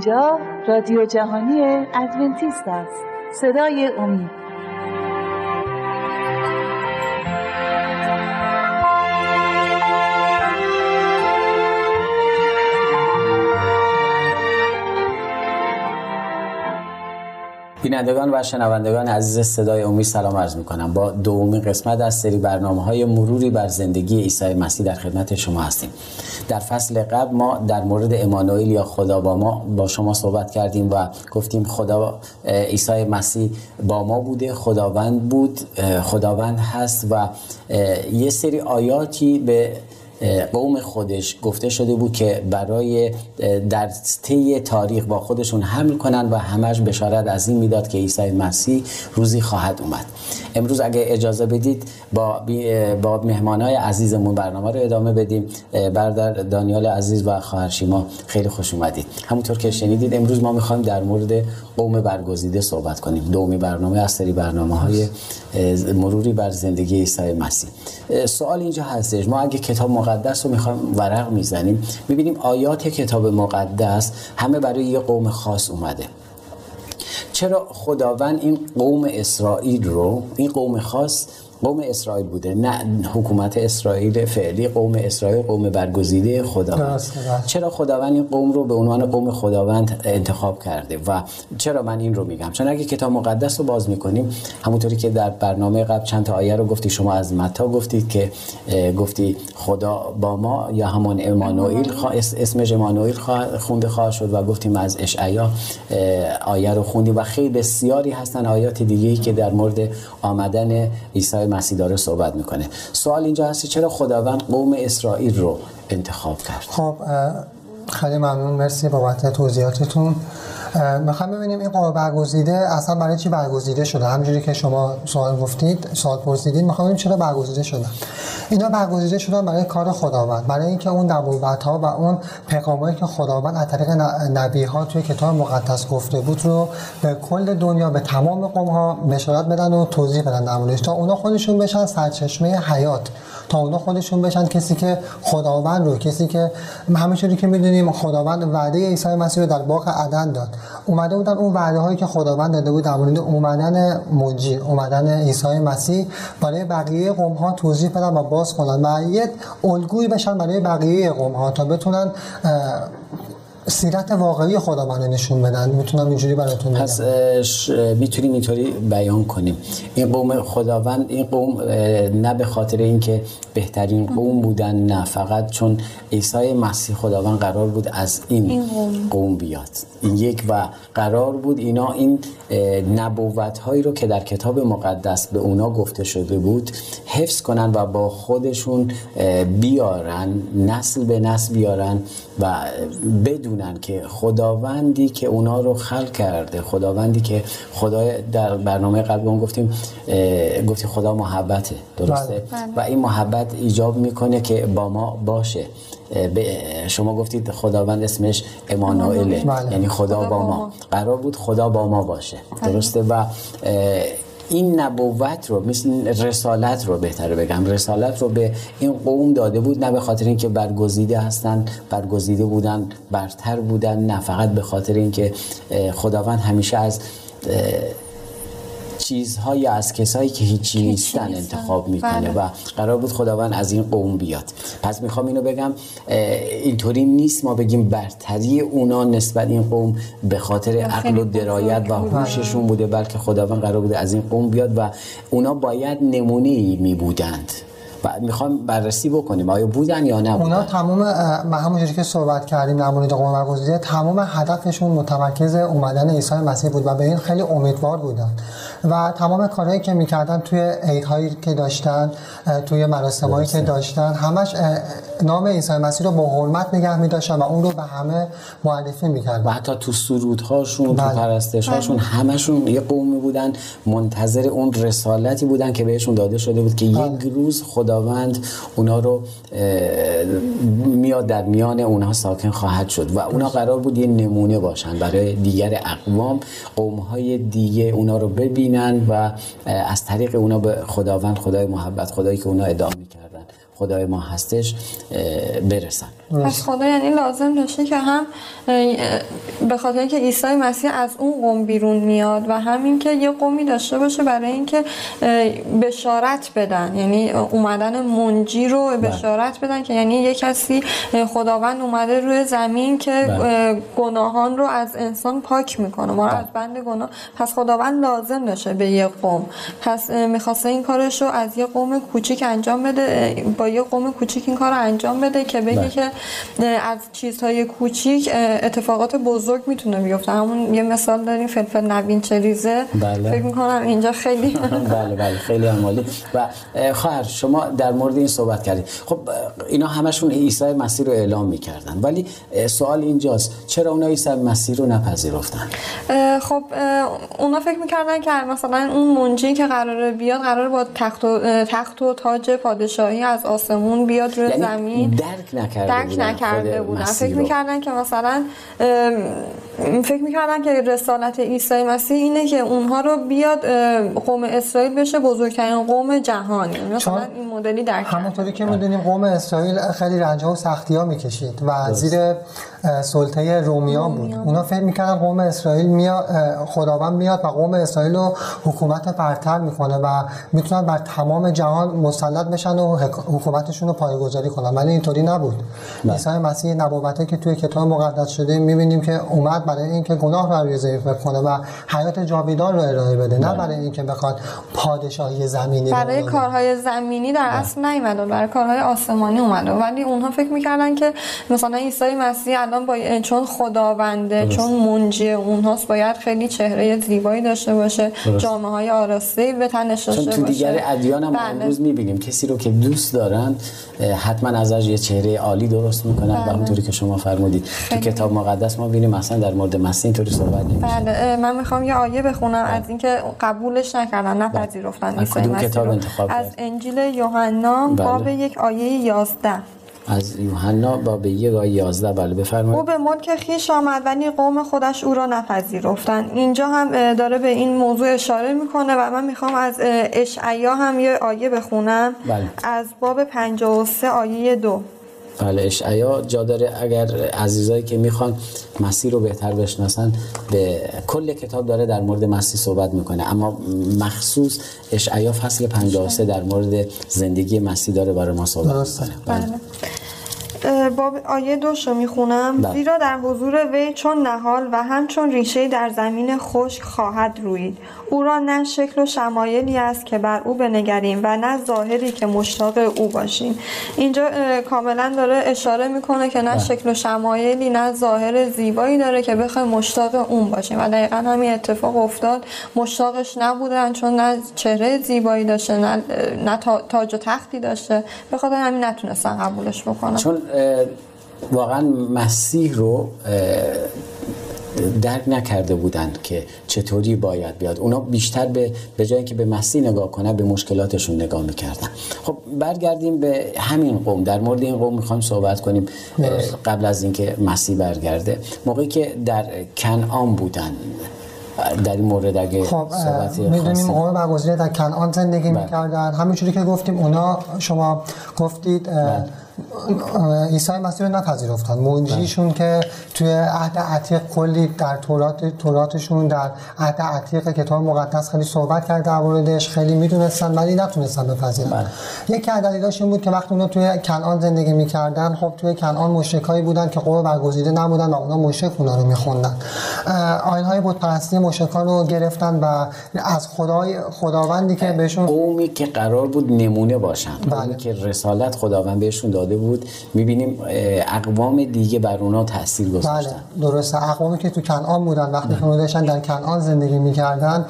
اینجا رادیو جهانی ادونتیست است. صدای امید. بینندگان و شنوندگان عزیز صدای امید سلام عرض می کنم با دومین قسمت از سری برنامه های مروری بر زندگی عیسی مسیح در خدمت شما هستیم. در فصل قبل ما در مورد امانوئیل یا خدا با ما با شما صحبت کردیم و گفتیم خدا عیسی مسیح با ما بوده خداوند بود خداوند هست و یه سری آیاتی به قوم خودش گفته شده بود که برای در طی تاریخ با خودشون حمل کنن و همش بشارت از این می‌داد که عیسی مسیح روزی خواهد اومد. امروز اگه اجازه بدید با با مهمانای عزیزمون برنامه رو ادامه بدیم. برادر دانیال عزیز و خواهر شیما خیلی خوش اومدید. همونطور که شنیدید امروز ما می‌خوایم در مورد قوم برگزیده صحبت کنیم. دومی برنامه از سری برنامه های مروری بر زندگی عیسی مسیح. سوال اینجا هستش. ما اگه کتاب مقدس رو می‌خوایم ورق می‌زنیم. می‌بینیم آیات کتاب مقدس همه برای یه قوم خاص اومده. چرا خداوند این قوم اسرائیل رو این قوم خاص قوم اسرائیل بوده نه حکومت اسرائیل فعلی قوم اسرائیل قوم برگزیده خداوند. چرا خداوند این قوم رو به عنوان قوم خداوند انتخاب کرده؟ و چرا من این رو میگم؟ چون اگه کتاب مقدس رو باز می‌کنیم همونطوری که در برنامه قبل چند تا آیه رو گفتی شما از متا گفتید که گفتی خدا با ما یا همون امانوئیل اسمش امانوئیل خونده خواهد شد و گفتیم از اشعیا آیه رو خوندیم. و خیلی بسیاری هستن آیات دیگه که در مورد آمدن عیسی مسیح داره صحبت می‌کنه. سوال اینجا هستی چرا خداوند قوم اسرائیل رو انتخاب کرد؟ خب خیلی ممنون. مرسی بابت توضیحاتتون. می‌خوام ببینیم این قوم برگزیده اصلا برای چی برگزیده شده؟ همونجوری که شما سوال گفتید سوال پرسیدید می‌خوام ببینیم چرا برگزیده شده. اینا برگزیده شدن برای کار خداوند برای اینکه اون نبوت ها و اون پیغامایی که خداوند از طریق نبی ها توی کتاب مقدس گفته بود رو به کل دنیا به تمام قوم ها بشارت بدن و توضیح بدن در تا اونا خودشون بشن سرچشمه حیات تا اونا خودشون بشن کسی که خداوند رو کسی که همونجوری که می‌دونیم خداوند وعده عیسی مسیح رو در باغ عدن داد. اومده بودن اون وعده هایی که خداوند داده بود در مورد اومدن منجی اومدن عیسی مسیح برای بقیه قوم ها توضیح بدن و باز کنن و یه الگویی بشن برای بقیه قوم ها تا بتونن سیرت واقعی خداوند نشون بدن. می‌تونم اینجوری براتون بگم. پس می‌تونیم اینطوری بیان کنیم. این قوم خداوند این قوم نه به خاطر اینکه بهترین قوم بودن نه فقط چون عیسی مسیح خداوند قرار بود از این قوم. بیاد. این یک و قرار بود اینا این نبوت هایی رو که در کتاب مقدس به اونا گفته شده بود حفظ کنن و با خودشون بیارن نسل به نسل بیارن و بدونن که خداوندی که اونا رو خلق کرده خداوندی که خدای در برنامه قبل گفتیم گفتی خدا محبته درسته؟ بله. و این محبت ایجاب می‌کنه که با ما باشه. شما گفتید خداوند اسمش امانوئله بله. یعنی خدا با ما. قرار بود خدا با ما باشه. بله. درسته؟ و این نبوت رو مثل رسالت رو بهتره بگم. رسالت رو به این قوم داده بود نه به خاطر اینکه برگزیده هستن برگزیده بودن برتر بودن نه فقط به خاطر اینکه خداوند همیشه از چیزهایی از کسایی که هیچی نیستن انتخاب می‌کنه بله. و قرار بود خداوند از این قوم بیاد. پس می‌خوام اینو بگم اینطوری نیست ما بگیم برتری اونا نسبت این قوم به خاطر عقل و درایت و هوششون بوده بلکه خداوند قرار بوده از این قوم بیاد و اونا باید نمونه ای می بودند و می‌خوام بررسی بکنیم. آیا بودن یا نه اونا تمام ما همونجوری که صحبت کردیم در مورد قوم برگزیده تمام هدفشون متمرکز اومدن عیسی مسیح بود و به این خیلی امیدوار بودن و تمام کارهایی که می‌کردن توی عیدهایی که داشتن توی مراسمایی که داشتن همش نام عیسی مسیح رو با حرمت نگه میداشتن و اون رو به همه معرفی می‌کردن و حتی تو سرودهاشون بله. تو پرستشهاشون بله. همشون یه قومی بودن منتظر اون رسالتی بودن که بهشون داده شده بود که بله. یک روز خداوند اونا رو میاد در میان اونها ساکن خواهد شد و اونا قرار بود یه نمونه باشن برای دیگر اقوام قومهای دیگه اونا رو ببین و از طریق اونا به خداوند خدای محبت خدایی که اونا ادعا می‌کردن خدای ما هستش برسن. پس خدا یعنی لازم داشته که هم به خاطر اینکه عیسی مسیح از اون قوم بیرون میاد و همین که یه قومی داشته باشه برای اینکه بشارت بدن یعنی اومدن منجی رو بله. بشارت بدن که یعنی یه کسی خداوند اومده روی زمین که بله. گناهان رو از انسان پاک می‌کنه ما بله. از بند گناه پس خداوند لازم داشته به یه قوم پس می‌خواسته این کارش رو از یه قوم کوچیک انجام بده با یه قوم کوچیک این کار رو انجام بده که بگه که از چیزهای کوچیک اتفاقات بزرگ می‌تونه بیفته. همون یه مثال داریم فلفل نوین چریزه. بله. فکر می‌کنم اینجا خیلی بله بله خیلی عمالی و خواهر شما در مورد این صحبت کردید. خب اینا همشون عیسی مسیح رو اعلام می‌کردن. ولی سوال اینجاست چرا اونا عیسی مسیح رو نپذیرفتن؟ خب اونا فکر می‌کردن که مثلا اون منجی که قراره بیاد قراره با تخت و, تخت و تاج پادشاهی از آسمون بیاد روی یعنی زمین. درک نکرده درک نکرده بودن فکر می‌کردن که مثلا فکر می‌کردن که رسالت عیسی مسیح اینه که اونها رو بیاد قوم اسرائیل بشه بزرگترین قوم جهانی. مثلا این مدلی در همونطوری که می‌دونیم قوم اسرائیل خیلی رنج و سختی ها می‌کشید و زیر سلطه رومیا بود. اونا فکر می‌کردن قوم اسرائیل میاد خداوند میاد و قوم اسرائیل رو حکومت برتر می‌کنه و می‌تونن بر تمام جهان مسلط بشن و حکومتشون رو پایگذاری کنن. ولی اینطوری نبود. عیسی مسیح نبوته که توی کتاب مقدس شده می‌بینیم که اومد برای اینکه گناه رو روی ضعیف کنه و حیات جاویدان رو ارائه بده نه برای اینکه بخواد پادشاهی زمینی برای کارهای زمینی در اصل نیومد برای کارهای آسمانی اومده. ولی اونها فکر می‌کردن که مثلا عیسی مسیح الان با چون خداونده چون منجی اونهاست باید خیلی چهره زیبایی داشته باشه جامعه های آراسته به تنش داشته باشه تو دیگر ادیان هم بله. امروز می‌بینیم کسی رو که دوست دارن حتما ازش یه چهره عالی درست می‌کنن بله. و اونطوری که شما فرمودید. تو کتاب مقدس ما ببینیم مثلا در مورد مسیح اینطوری صحبت نمیشه. بله من می‌خوام یه آیه بخونم بله. از اینکه قبولش نکردن نپذیرفتن عیسی مسیح از انجیل یوحنا بله. باب یک آیه 11 از یوحنا باب یک آیه 11 بله بفرمایید. او به ملک خیش آمد ولی قوم خودش او را نپذیرفتن اینجا هم داره به این موضوع اشاره می‌کنه و من می‌خوام از اشعیا هم یه آیه بخونم. بله. از باب 53 آیه 2 بله اشعیا جا داره اگر عزیزایی که می‌خوان مسیح رو بهتر بشناسن به کل کتاب داره در مورد مسیح صحبت می‌کنه اما مخصوص اشعیا فصل 53 در مورد زندگی مسیح داره برای ما صحبت می‌کنه بله. بله. باب آیه دوش رو می‌خونم. بله. زیرا در حضور وی چون نهال و همچون ریشه در زمین خشک خواهد روید. او را نه شکل و شمایلی است که بر او بنگریم و نه ظاهری که مشتاق او باشیم. اینجا کاملا داره اشاره می‌کنه که نه بله. شکل و شمایلی نه ظاهر زیبایی داره که بخوایم مشتاق اون باشیم. و دقیقا همین اتفاق افتاد. مشتاقش نبودن چون نه چهره زیبایی داشته نه, نه تاج و تختی داشته. به خاطر همین نتونستن قبولش بکنن. چون واقعا مسیح رو درک نکرده بودند که چطوری باید بیاد. اونا بیشتر به به جای که به مسیح نگاه کنن به مشکلاتشون نگاه می‌کردن. خب برگردیم به همین قوم. در مورد این قوم می‌خوایم صحبت کنیم. قبل از اینکه مسیح برگرده. موقعی که در کنعان بودن. در این مورد اگه خب می‌دونیم قوم برگزیده در کنعان زندگی بله. می‌کردن. همینجوری که گفتیم اونا شما گفتید بله. عیسی مسیح رو نپذیرفتن منجیشون که توی عهد عتیق کلی در تورات توراتشون در عهد عتیق کتاب مقدس خیلی صحبت کرد در موردش خیلی می‌دونستن ولی نتونستن بپذیرن بله. یکی از دلایلش این بود که وقتی اونا توی کنعان زندگی می‌کردن خب توی کنعان مشرکایی بودن که قوم برگزیده نبودن و اونا مشرک اونا رو میخوندن آیین بت پرستی مشرکان رو گرفتن و از خدای خداوندی که بهشون قومی که قرار بود نمونه باشن بله. که رسالت خداوند بهشون داده بود می‌بینیم اقوام دیگه بر اونا تاثیر گذاشتن. بله درسته. اقوامی که تو کنعان بودن وقتی که داشتن در کنعان زندگی می‌کردن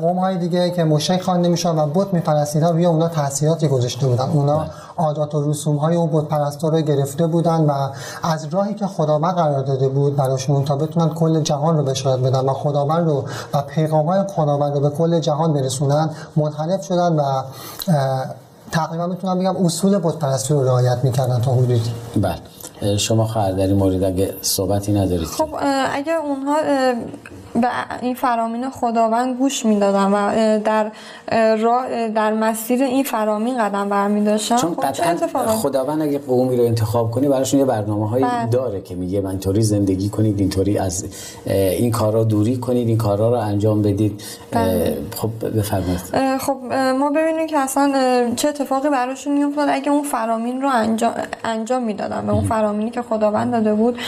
قوم های دیگه که مشرک خوانده میشن و بت میپرستیدن روی اونا تاثیراتی گذاشته بودن. اونا بله. عادات و رسوم های اون بت پرستا رو گرفته بودن و از راهی که خداوند قرار داده بود براشون تا بتونن کل جهان رو بشارت بدن و خداوند رو و پیغام های خداوند رو به کل جهان برسونن منحرف شدن و تقریبا می‌تونم بگم اصول بت رو رعایت می‌کردن تا حدودی. بله. شما خواهر در این مورد اگه صحبتی ندارید خب اگه اونها به این فرامین خداوند گوش می‌دادن و در راه در مسیر این فرامین قدم برمی داشتن چون خب قطعا خداوند اگه قومی رو انتخاب کنی براشون یه برنامه هایی بله. داره که میگه من اینطوری زندگی کنید اینطوری از این کارا دوری کنید این کارا رو انجام بدید. بله. خب بفرمایید. خب ما ببینیم که اصلا چه اتفاقی براشون میافتاد. اگه اون فرامین رو انجام انجام می‌دادن به اون فرامینی که خداوند داده بود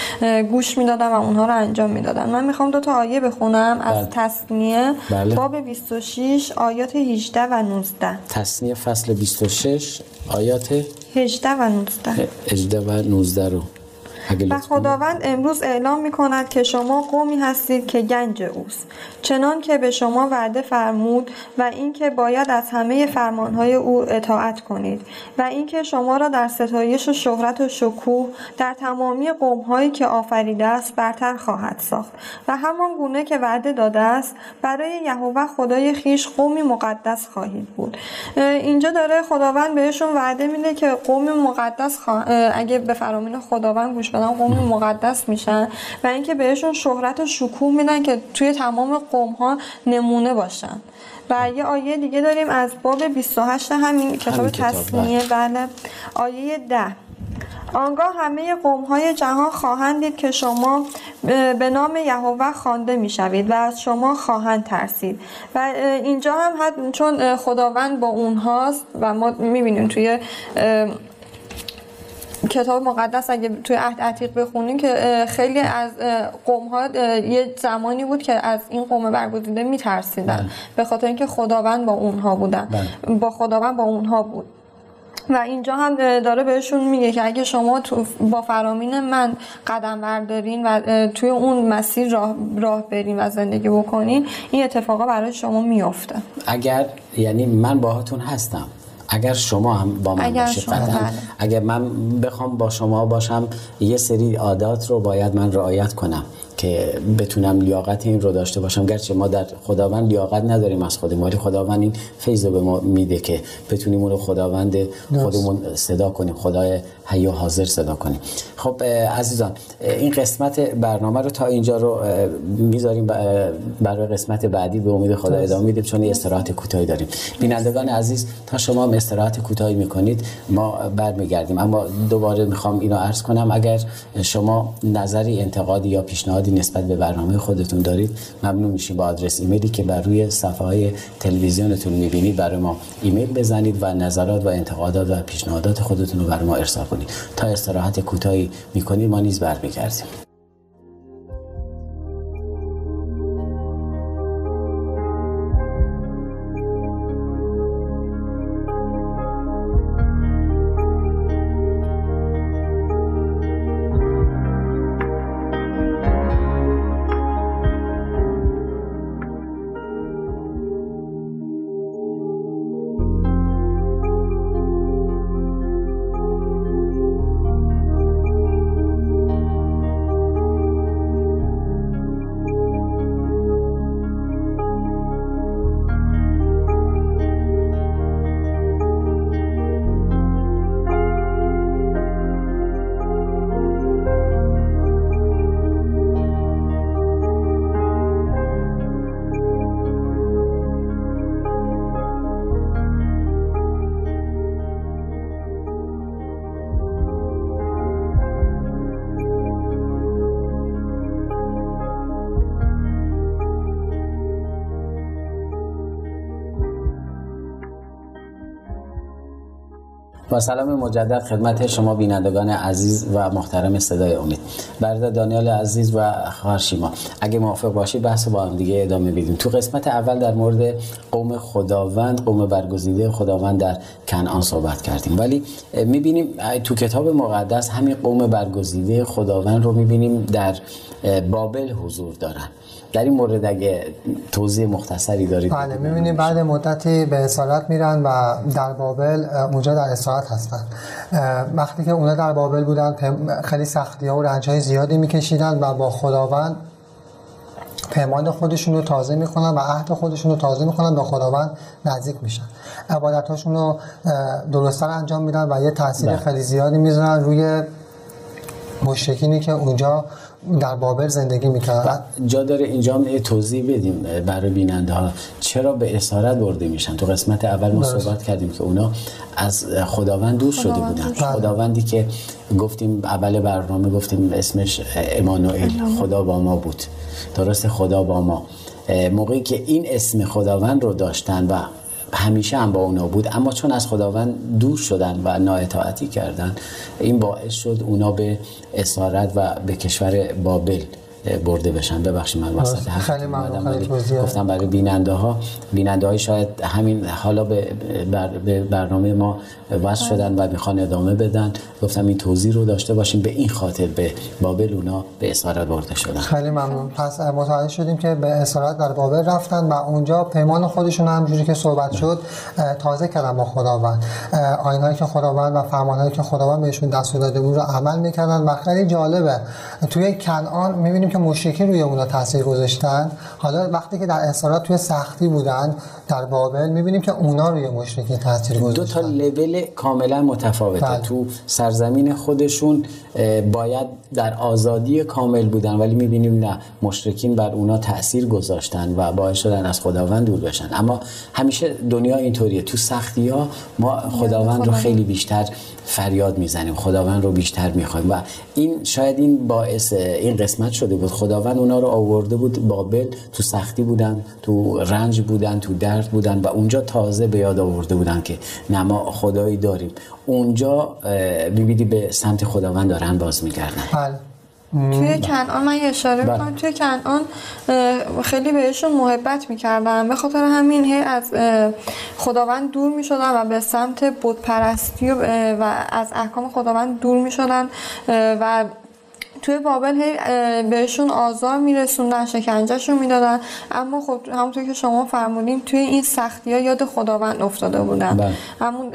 گوش می‌دادن و اونها رو انجام می‌دادن. من می‌خوام دو تا آیه بخونم بله. از تصنیه بله. باب 26 آیات 18 و 19 تصنیه فصل 26 آیات 18 و 19 18 و 19 رو و. خداوند امروز اعلام می کند که شما قومی هستید که گنج اوست. چنان که به شما وعده فرمود و اینکه باید از همه فرمانهای او اطاعت کنید و اینکه شما را در ستایش و شهرت و شکوه در تمامی قومهایی که آفریده است برتر خواهد ساخت. و همان گونه که وعده داده است برای یهوه خدای خیش قومی مقدس خواهید بود. اینجا داره خداوند بهشون وعده میده که قوم مقدس خوا- اگه به فرامین خداوند گوش بدن قوم مقدس میشن و اینکه بهشون شهرت و شکوه میدن که توی تمام قوم ها نمونه باشن. و یه آیه دیگه داریم از باب 28 همین کتاب کتاب، تصنیه بله. آیه 10 آنگاه همه قوم‌های جهان خواهند دید که شما به نام یهوه خوانده می‌شوید و از شما خواهند ترسید. و اینجا هم حد چون خداوند با اونهاست و ما می‌بینیم توی کتاب مقدس اگه توی عهد عتیق بخونیم که خیلی از قوم ها یه زمانی بود که از این قوم برگزیده میترسیدن به خاطر اینکه خداوند با اونها بودن. با خداوند با اونها بود. و اینجا هم داره بهشون میگه که اگه شما تو با فرامین من قدم بردارین و توی اون مسیر راه, راه برین و زندگی بکنین این اتفاقا برای شما میفته اگر یعنی من باهاتون هستم. اگر شما هم با من اگر باشید بله. اگر من بخوام با شما باشم یه سری عادات رو باید من رعایت کنم که بتونم لیاقت این رو داشته باشم. گرچه ما در خداوند لیاقت نداریم از خودمون ولی خداوند این فیض رو به ما میده که بتونیم اون رو خداوند خودمون صدا کنیم خدای حی و حاضر صدا کنیم. خب عزیزان این قسمت برنامه رو تا اینجا رو می‌ذاریم برای قسمت بعدی به امید خدا ادامه میدیم چون یه استراحت کوتاهی داریم. بینندگان عزیز تا شما هم استراحت کوتاهی می‌کنید ما برمیگردیم. اما دوباره می‌خوام اینو عرض کنم اگر شما نظری انتقادی یا پیشنهادی نسبت به برنامه خودتون دارید ممنون میشیم با آدرس ایمیلی که بر روی صفحه های تلویزیونتون می‌بینید برای ما ایمیل بزنید و نظرات و انتقادات و پیشنهادات خودتون رو برای ما ارسال کنید. تا استراحت کوتاهی می‌کنید ما نیز برمیگردیم. با سلام مجدد خدمت شما بینندگان عزیز و محترم صدای امید. برادر دانیال عزیز و خواهر شیما اگه موافق باشید بحث با هم دیگه ادامه بدیم. تو قسمت اول در مورد قوم خداوند قوم برگزیده خداوند در کنعان صحبت کردیم. ولی می‌بینیم تو کتاب مقدس همین قوم برگزیده خداوند رو می‌بینیم در بابل حضور دارن. در این مورد اگه توضیح مختصری دارید بله می‌بینیم بعد مدتی به اسارت میرن و در بابل اونجا در اسارت هستن اه، وقتی که اونا در بابل بودن خیلی سختی ها و رنج های زیادی میکشیدن و با خداوند پیمان خودشون رو تازه می‌کنن و عهد خودشون رو تازه می‌کنن به خداوند نزدیک میشن. عبادت هاشون رو اه، درستتر انجام میدن و یه تاثیر بله. خیلی زیادی می‌ذارن روی مشرکینی که اونجا در بابل زندگی می‌کردن جا داره اینجا هم توضیح بدیم برای بیننده ها. چرا به اسارت برده میشن؟ تو قسمت اول ما صحبت کردیم که اونا از خداوند دور شده بودن. خداوندی که گفتیم اول برنامه گفتیم اسمش امانوئل. خدا با ما بود. درست خدا با ما. موقعی که این اسم خداوند رو داشتن و همیشه هم با اونا بود. اما چون از خداوند دور شدن و نااطاعتی کردن این باعث شد اونا به اسارت و به کشور بابل برده بشن. ببخشید من وسط خیلی گفتم برای بیننده ها بیننده های شاید همین حالا به, برنامه ما وصل شدن و می‌خوان ادامه بدن. گفتم این توضیح رو داشته باشیم. به این خاطر به بابل اونا به اسارت برده شدن. خیلی ممنون. پس متوجه شدیم که به اسارت در بابل رفتن و اونجا پیمان خودشون همجوری که صحبت شد تازه کردن با خداوند. آینهایی که خداوند و فرمانهایی که خداوند بهشون دست داده بود رو عمل می‌کردن. و خیلی جالبه توی کنعان می‌بینیم که مشرکین روی اونا تاثیر گذاشتن. حالا وقتی که در اسارات توی سختی بودن در بابل می‌بینیم که اونا روی مشرکین تاثیر گذاشتن دو تا لول کاملا متفاوته. بله. تو سرزمین خودشون باید در آزادی کامل بودن ولی می‌بینیم نه مشرکین بر اونا تاثیر گذاشتن و باعث شدن از خداوند دور بشن. اما همیشه دنیا اینطوریه. تو سختی ها ما خداوند رو خیلی بیشتر فریاد می‌زنیم. خداوند رو بیشتر می‌خوایم. و این شاید این باعث این قسمت شده بود. خداوند اونا رو آورده بود بابل. تو سختی بودن تو رنج بودن تو درد بودن و اونجا تازه به یاد آورده بودن که نما خدایی داریم. اونجا بیبیدی به سمت خداوند دارن باز میگردن. بله. توی کنعان من اشاره بله. کنم توی کنعان خیلی بهشون محبت می‌کردن. به خاطر همین هی از خداوند دور می‌شدن و به سمت بودپرستی و از احکام خداوند دور می‌شدن و توی بابل هی بهشون آزار میرسوندن شکنجهشون می‌دادن. اما خب همونطور که شما فرمودین توی این سختی ها یاد خداوند افتاده بودن. بله. همون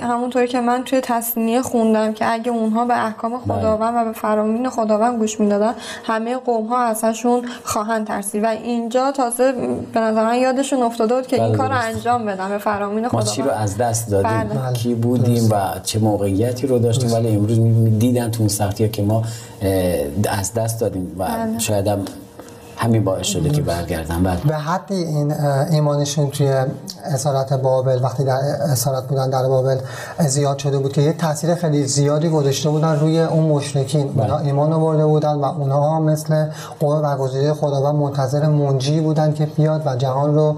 همونطوری که من توی تصنیه خوندم که اگه اونها به احکام بله. خداوند و به فرامین خداوند گوش می‌دادن همه قوم ها ازشون خواهند ترسید. و اینجا تازه به نظر من یادشون افتاده بود که این بله، کار رو انجام بدن به فرامین خداوند ما چی رو از دست دادیم؟ کی بودیم و چه موقعیتی رو داشتیم؟ ولی امروز دیدن تو اون سختی که ما از دست دادیم و بله. شاید هم همین باعث شده که برگردن بله. به حدی این ایمانشون توی اسارت بابل وقتی در اسارت بودن در بابل زیاد شده بود که یه تاثیر خیلی زیادی گذاشته بودن روی اون مشرکین. بله. اونا ایمان آورده بودن و اونها مثل قوم برگزیده خداوند منتظر منجی بودن که بیاد و جهان رو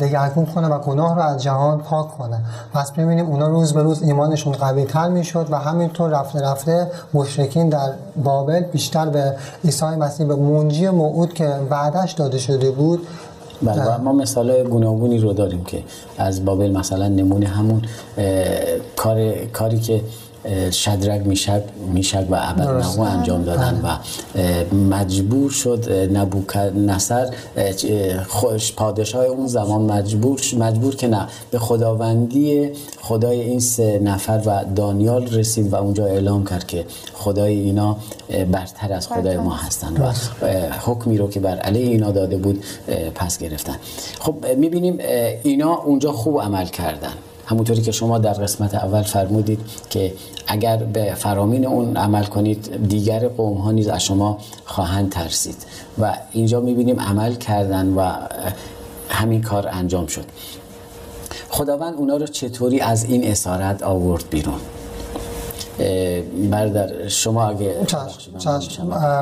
دگرگون کنه و گناه رو از جهان پاک کنه. پس ببینیم اونا روز به روز ایمانشون قوی تر می‌شد و همینطور رفته رفته مشرکین در بابل بیشتر به عیسی مسیح به منجی موعود که وعدش داده شده بود. بله ما مثال گوناگونی رو داریم که از بابل مثلا نمونه همون کار کاری که شدرک میشک میشک و نهو انجام دادن و مجبور شد نبوکر نصر خوش پادشاه اون زمان مجبور مجبور که نه به خداوندی خدای این سه نفر و دانیال رسید و اونجا اعلام کرد که خدای اینا برتر از خدای ما هستن و حکمی رو که بر علیه اینا داده بود پس گرفتن. خب می‌بینیم اینا اونجا خوب عمل کردن. همونطوری که شما در قسمت اول فرمودید که اگر به فرامین اون عمل کنید دیگر قوم ها نیز از شما خواهند ترسید. و اینجا می‌بینیم عمل کردن و همین کار انجام شد. خداوند اونا رو چطوری از این اسارت آورد بیرون؟ برادر شما اگه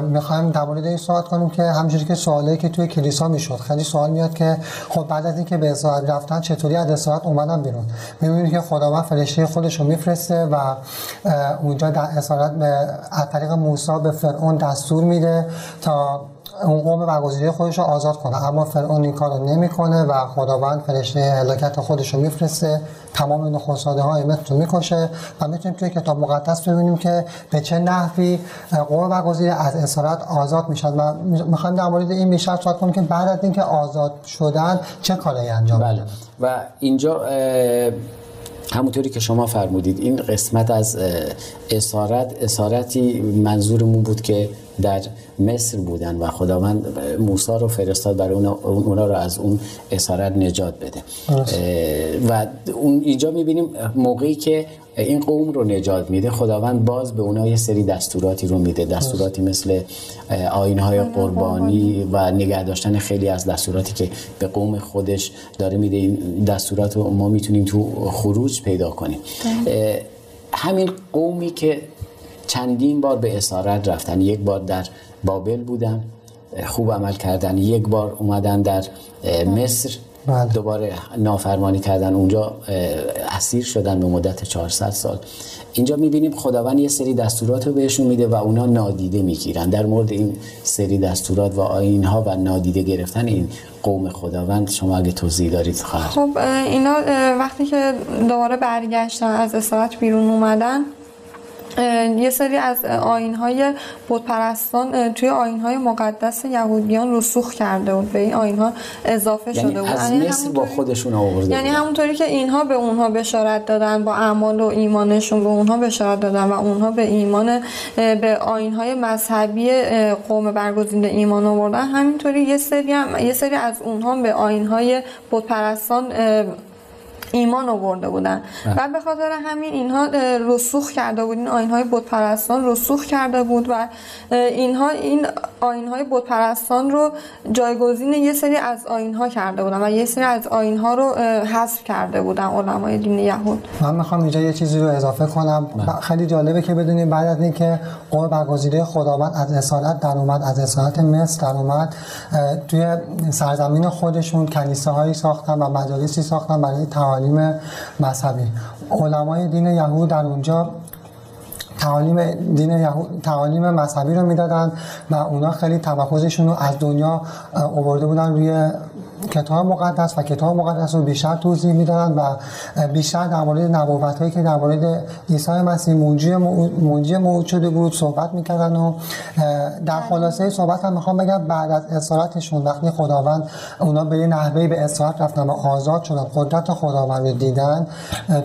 می‌خوایم در مورد این صحبت کنیم که همجوری که سوالی که توی کلیسا می‌شد خیلی سوال میاد که خب بعد از اینکه به اسارت رفتن چطوری از اسارت اومدن بیرون؟ می‌بینید که خداوند فرشته خودش رو میفرسته و اونجا در اسارت از طریق موسی به فرعون دستور میده تا اون قوم برگزیده خودش رو آزاد کنه. اما فرعون این کار رو نمی‌کنه و خداوند فرشته هلاکت خودش رو میفرسته. تمام نخستاده های مصر رو می‌کشه و می‌تونیم توی کتاب مقدس ببینیم که به چه نحوی قوم برگزیده از اسارت آزاد می‌شد و می‌خوایم در مورد این بیشتر صحبت کنیم که بعد از اینکه آزاد شدن چه کاری انجام بله. و اینجا همونطوری که شما فرمودید این قسمت از اسارت اسارتی منظورمون بود که در مصر بودن و خداوند موسی رو فرستاد برای اونا, اونا رو از اون اسارت نجات بده. و اون اینجا می‌بینیم موقعی که این قوم رو نجات میده خداوند باز به اونها یه سری دستوراتی رو میده. دستوراتی مثل آینهای قربانی و نگه داشتن خیلی از دستوراتی که به قوم خودش داره میده. این دستورات رو ما می‌تونیم تو خروج پیدا کنیم. همین قومی که چندین بار به اسارت رفتن. یک بار در بابل بودن خوب عمل کردن. یک بار اومدن در مصر. بله. دوباره نافرمانی کردن. اونجا اسیر شدن به مدت 400 سال. اینجا می‌بینیم خداوند یه سری دستورات رو بهشون میده و اونا نادیده می‌گیرن. در مورد این سری دستورات و آینها و نادیده گرفتن این قوم خداوند شما اگه توضیح دارید خواهر. خب اینا وقتی که دوباره برگشتن از اسارت بیرون اومدن یه سری از آینهای بودپرستان توی آینهای مقدس یهودیان رسوخ کرده بود. به این آینها اضافه یعنی شده بود. از یعنی با خودشون آورده یعنی. همونطوری که اینها به اونها بشارت دادن با اعمال و ایمانشون به اونها بشارت دادن و اونها به ایمان به آینهای مذهبی قوم برگزیده ایمان آوردن. همینطوری یه سری هم یه سری از اونها به آینهای بودپرستان ایمان آورده بودن. و به خاطر همین اینها رسوخ کرده بود. این آینهای بودپرستان رسوخ کرده بود و اینها این آینهای بودپرستان رو جایگزین یه سری از آینها کرده بودن و یه سری از آینها رو حذف کرده بودن علمای دین یهود. من می‌خوام اینجا یه چیزی رو اضافه کنم. خیلی جالبه که بدونیم بعد از اینکه قوم برگزیده خداوند از اسارت در اومد از اسارت مصر در اومد توی سرزمین خودشون کلیساهایی ساختن و مجالسی ساختن برای تعالیم مذهبی. علمای دین یهود در اونجا تعالیم دین یهود تعالیم مذهبی رو می‌دادن و اونا خیلی تمرکزشون رو از دنیا آورده بودن روی کتاب مقدس و کتاب مقدس رو بیشتر توضیح می‌دادن و بیشتر در مورد نبوت هایی که در مورد عیسی مسیح موجی موجی موجود شده بود صحبت می‌کردن و در خلاصه صحبت هم می‌خوام بگم بعد از اسارتشون وقتی خداوند اونا به یه نحوه به اسارت رفتن و آزاد شدن قدرت خداوند رو دیدن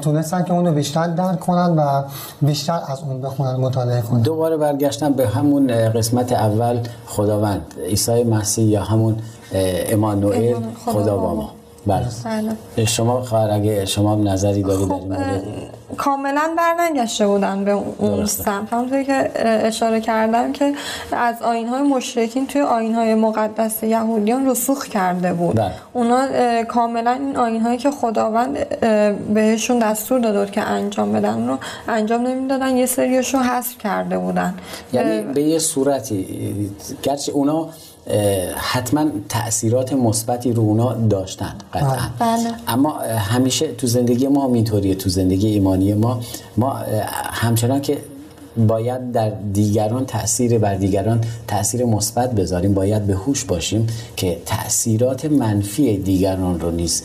تونستن که اونو بیشتر درک کنن و بیشتر از اون بخونن مطالعه کنن. دوباره برگشتن به همون قسمت اول خداوند عیسی مسیح یا همون امانوئل خدا با ما بله. شما خواهر اگه شما نظری دارید خب در این کاملا برنگشته بودن به اون سمت. همونطوری که اشاره کردم که از آینهای مشرکین توی آینهای مقدس یهودیان رسوخ کرده بود. بله. اونا کاملا این آینهایی که خداوند بهشون دستور داده بود که انجام بدن رو انجام نمی‌دادن یه سریشو حذف کرده بودن. یعنی به یه صورتی گرچه اونا حتما تاثیرات مثبتی رو اونا داشتن قطعا بله. اما همیشه تو زندگی ما هم اینطوریه تو زندگی ایمانی ما ما همچنان که باید در دیگران تاثیر بر دیگران تاثیر مثبت بذاریم. باید به هوش باشیم که تاثیرات منفی دیگران رو نیز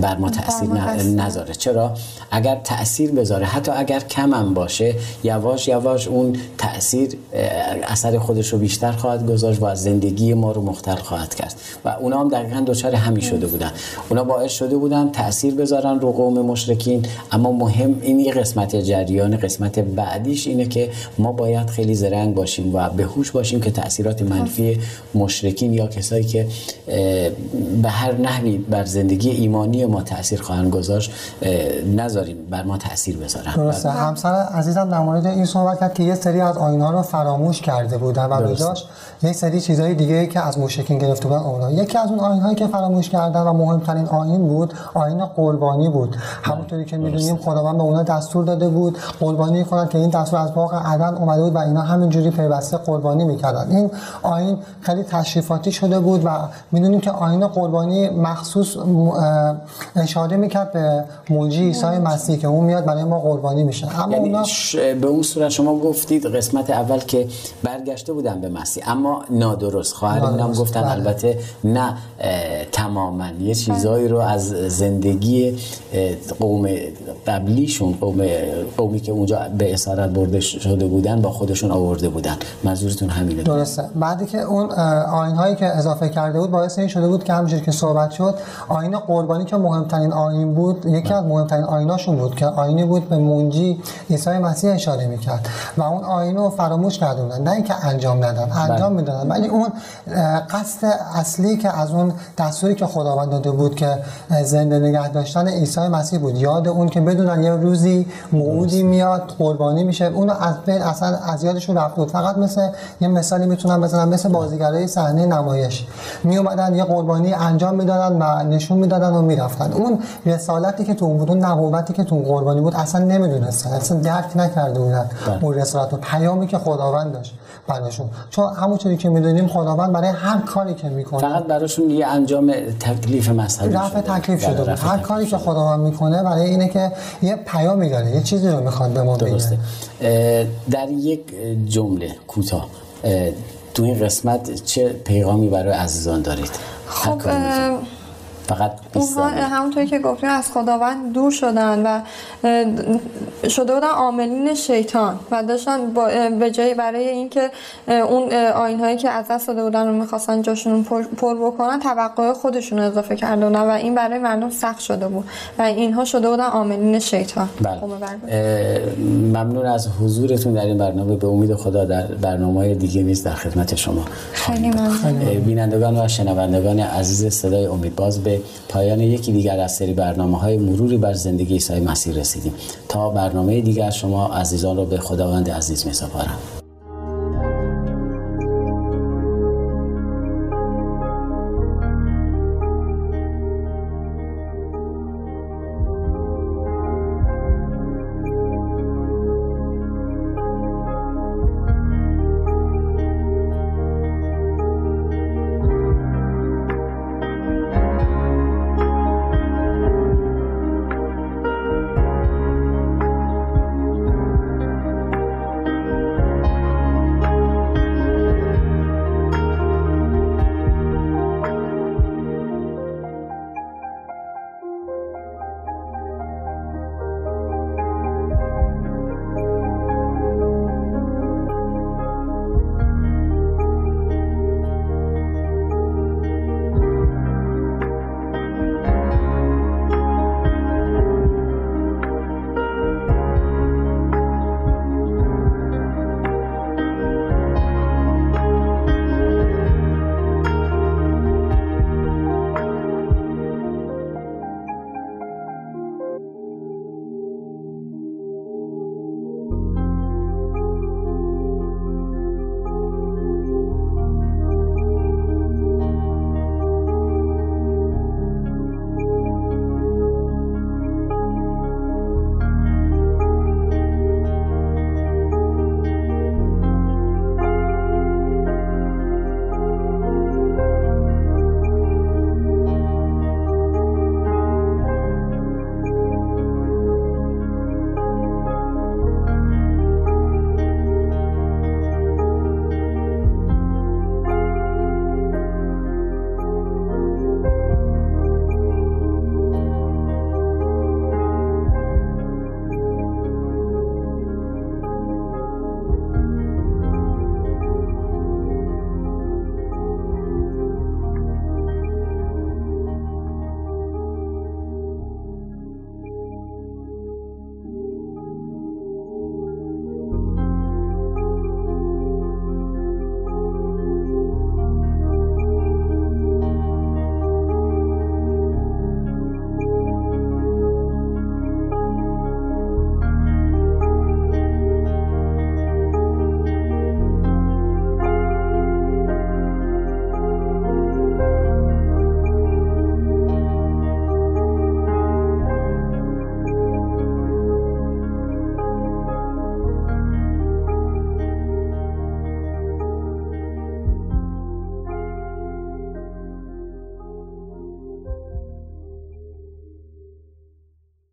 بر ما تاثیر نذاره. چرا؟ اگر تاثیر بذاره حتی اگر کم هم باشه یواش یواش اون تاثیر اثر خودش رو بیشتر خواهد گذاشت و از زندگی ما رو مختل خواهد کرد. و اونا هم دقیقا دچار همین شده بودن. اونا باعث شده بودن تاثیر بذارن رو قوم مشرکین. اما مهم این یه قسمت جریان قسمت بعدیش اینه که ما باید خیلی زرنگ باشیم و به هوش باشیم که تاثیرات منفی مشرکین یا کسایی که به هر نحوی بر زندگی ایمانی ما تاثیر خواهند گذاشت نذاریم بر ما تاثیر بذارن. درسته. همسر عزیزم در مورد این صحبت کرد که یه سری از آینا رو فراموش کرده بودن و بجاش یک سری چیزهای دیگه که از مشرکین گرفته بودن اونا یکی از اون آیین‌هایی که فراموش کردن و مهمترین آیین بود آیین قربانی بود. همونطوری که می‌دونیم خداوند به اونا دستور داده بود. قربانی کنن که این دستور از باغ عدن اومده بود و اینا همینجوری پیوسته قربانی می‌کردن. این آیین خیلی تشریفاتی شده بود و می‌دونیم که آیین قربانی مخصوص اشاره می‌کرد به موجی عیسی مسیح که اون میاد برای ما قربانی میشه. اما یعنی اونا... به اون صورت شما گفتید قسمت اول که برگشته بودن به مسیح اما نادرست. خواهرمون هم گفتن بله. البته نه تماما. یه چیزایی رو از زندگی قوم قبلیشون قوم قومی که اونجا به اسارت برده شده بودن با خودشون آورده بودن. منظورتون همینه. درسته. بعدی که اون آین هایی که اضافه کرده بود باعث این شده بود که همونجوری که صحبت شد آین قربانی که مهمترین آین بود یکی از مهمترین آیناشون بود که آینی بود به منجی عیسی مسیح اشاره می‌کرد. و اون آین رو فراموش کردن نه اینکه انجام ندن انجام می‌دادن. ولی اون قصد اصلی که از اون دستوری که خداوند داده بود که زنده نگه داشتن عیسی مسیح بود. یاد اون که بدونن یه روزی موعودی میاد قربانی میشه. اون از بین اصلا از یادشون رفت بود. فقط مثل یه مثالی می‌تونم بزنم مثل بازیگرای صحنه نمایش. می اومدن یه قربانی انجام می‌دادن و نشون می‌دادن و می‌رفتن. اون رسالتی که تو اون بود اون نبوتی که تو قربانی بود اصلا نمی‌دونستن. اصلا درک نکرده بودن بله. اون رسالت و پیامی که خداوند داشت. براشون چون همونطوری که می‌دونیم خداوند برای هر کاری که می‌کنه فقط براشون یه انجام تکلیف مذهبی رفع تکلیف شده. بود هر کاری که خداوند می‌کنه برای اینه که یه پیامی داره یه چیزی رو می‌خواد به ما درسته. در یک جمله کوتاه. تو این قسمت چه پیغامی برای عزیزان دارید؟ خب فقط اونها همونطوری که گفتیم از خداوند دور شدن و شده بودن عاملین شیطان و داشتن به جای برای اینکه اون آین هایی که از دست داده بودن رو می‌خواستن جاشون پر, بکنن توقع خودشون رو اضافه کرده بودن و این برای مردم سخت شده بود و اینها شده بودن عاملین شیطان. بله. ممنون از حضورتون در این برنامه. به امید خدا در برنامه دیگه نیست در خدمت شما خیلی ممنون. بینندگان و شنوندگان عزیز صدای امید باز به پایان یکی دیگر از سری برنامه های مروری بر زندگی عیسی مسیح رسیدیم. تا برنامه دیگر شما عزیزان رو به خداوند عزیز می سپارم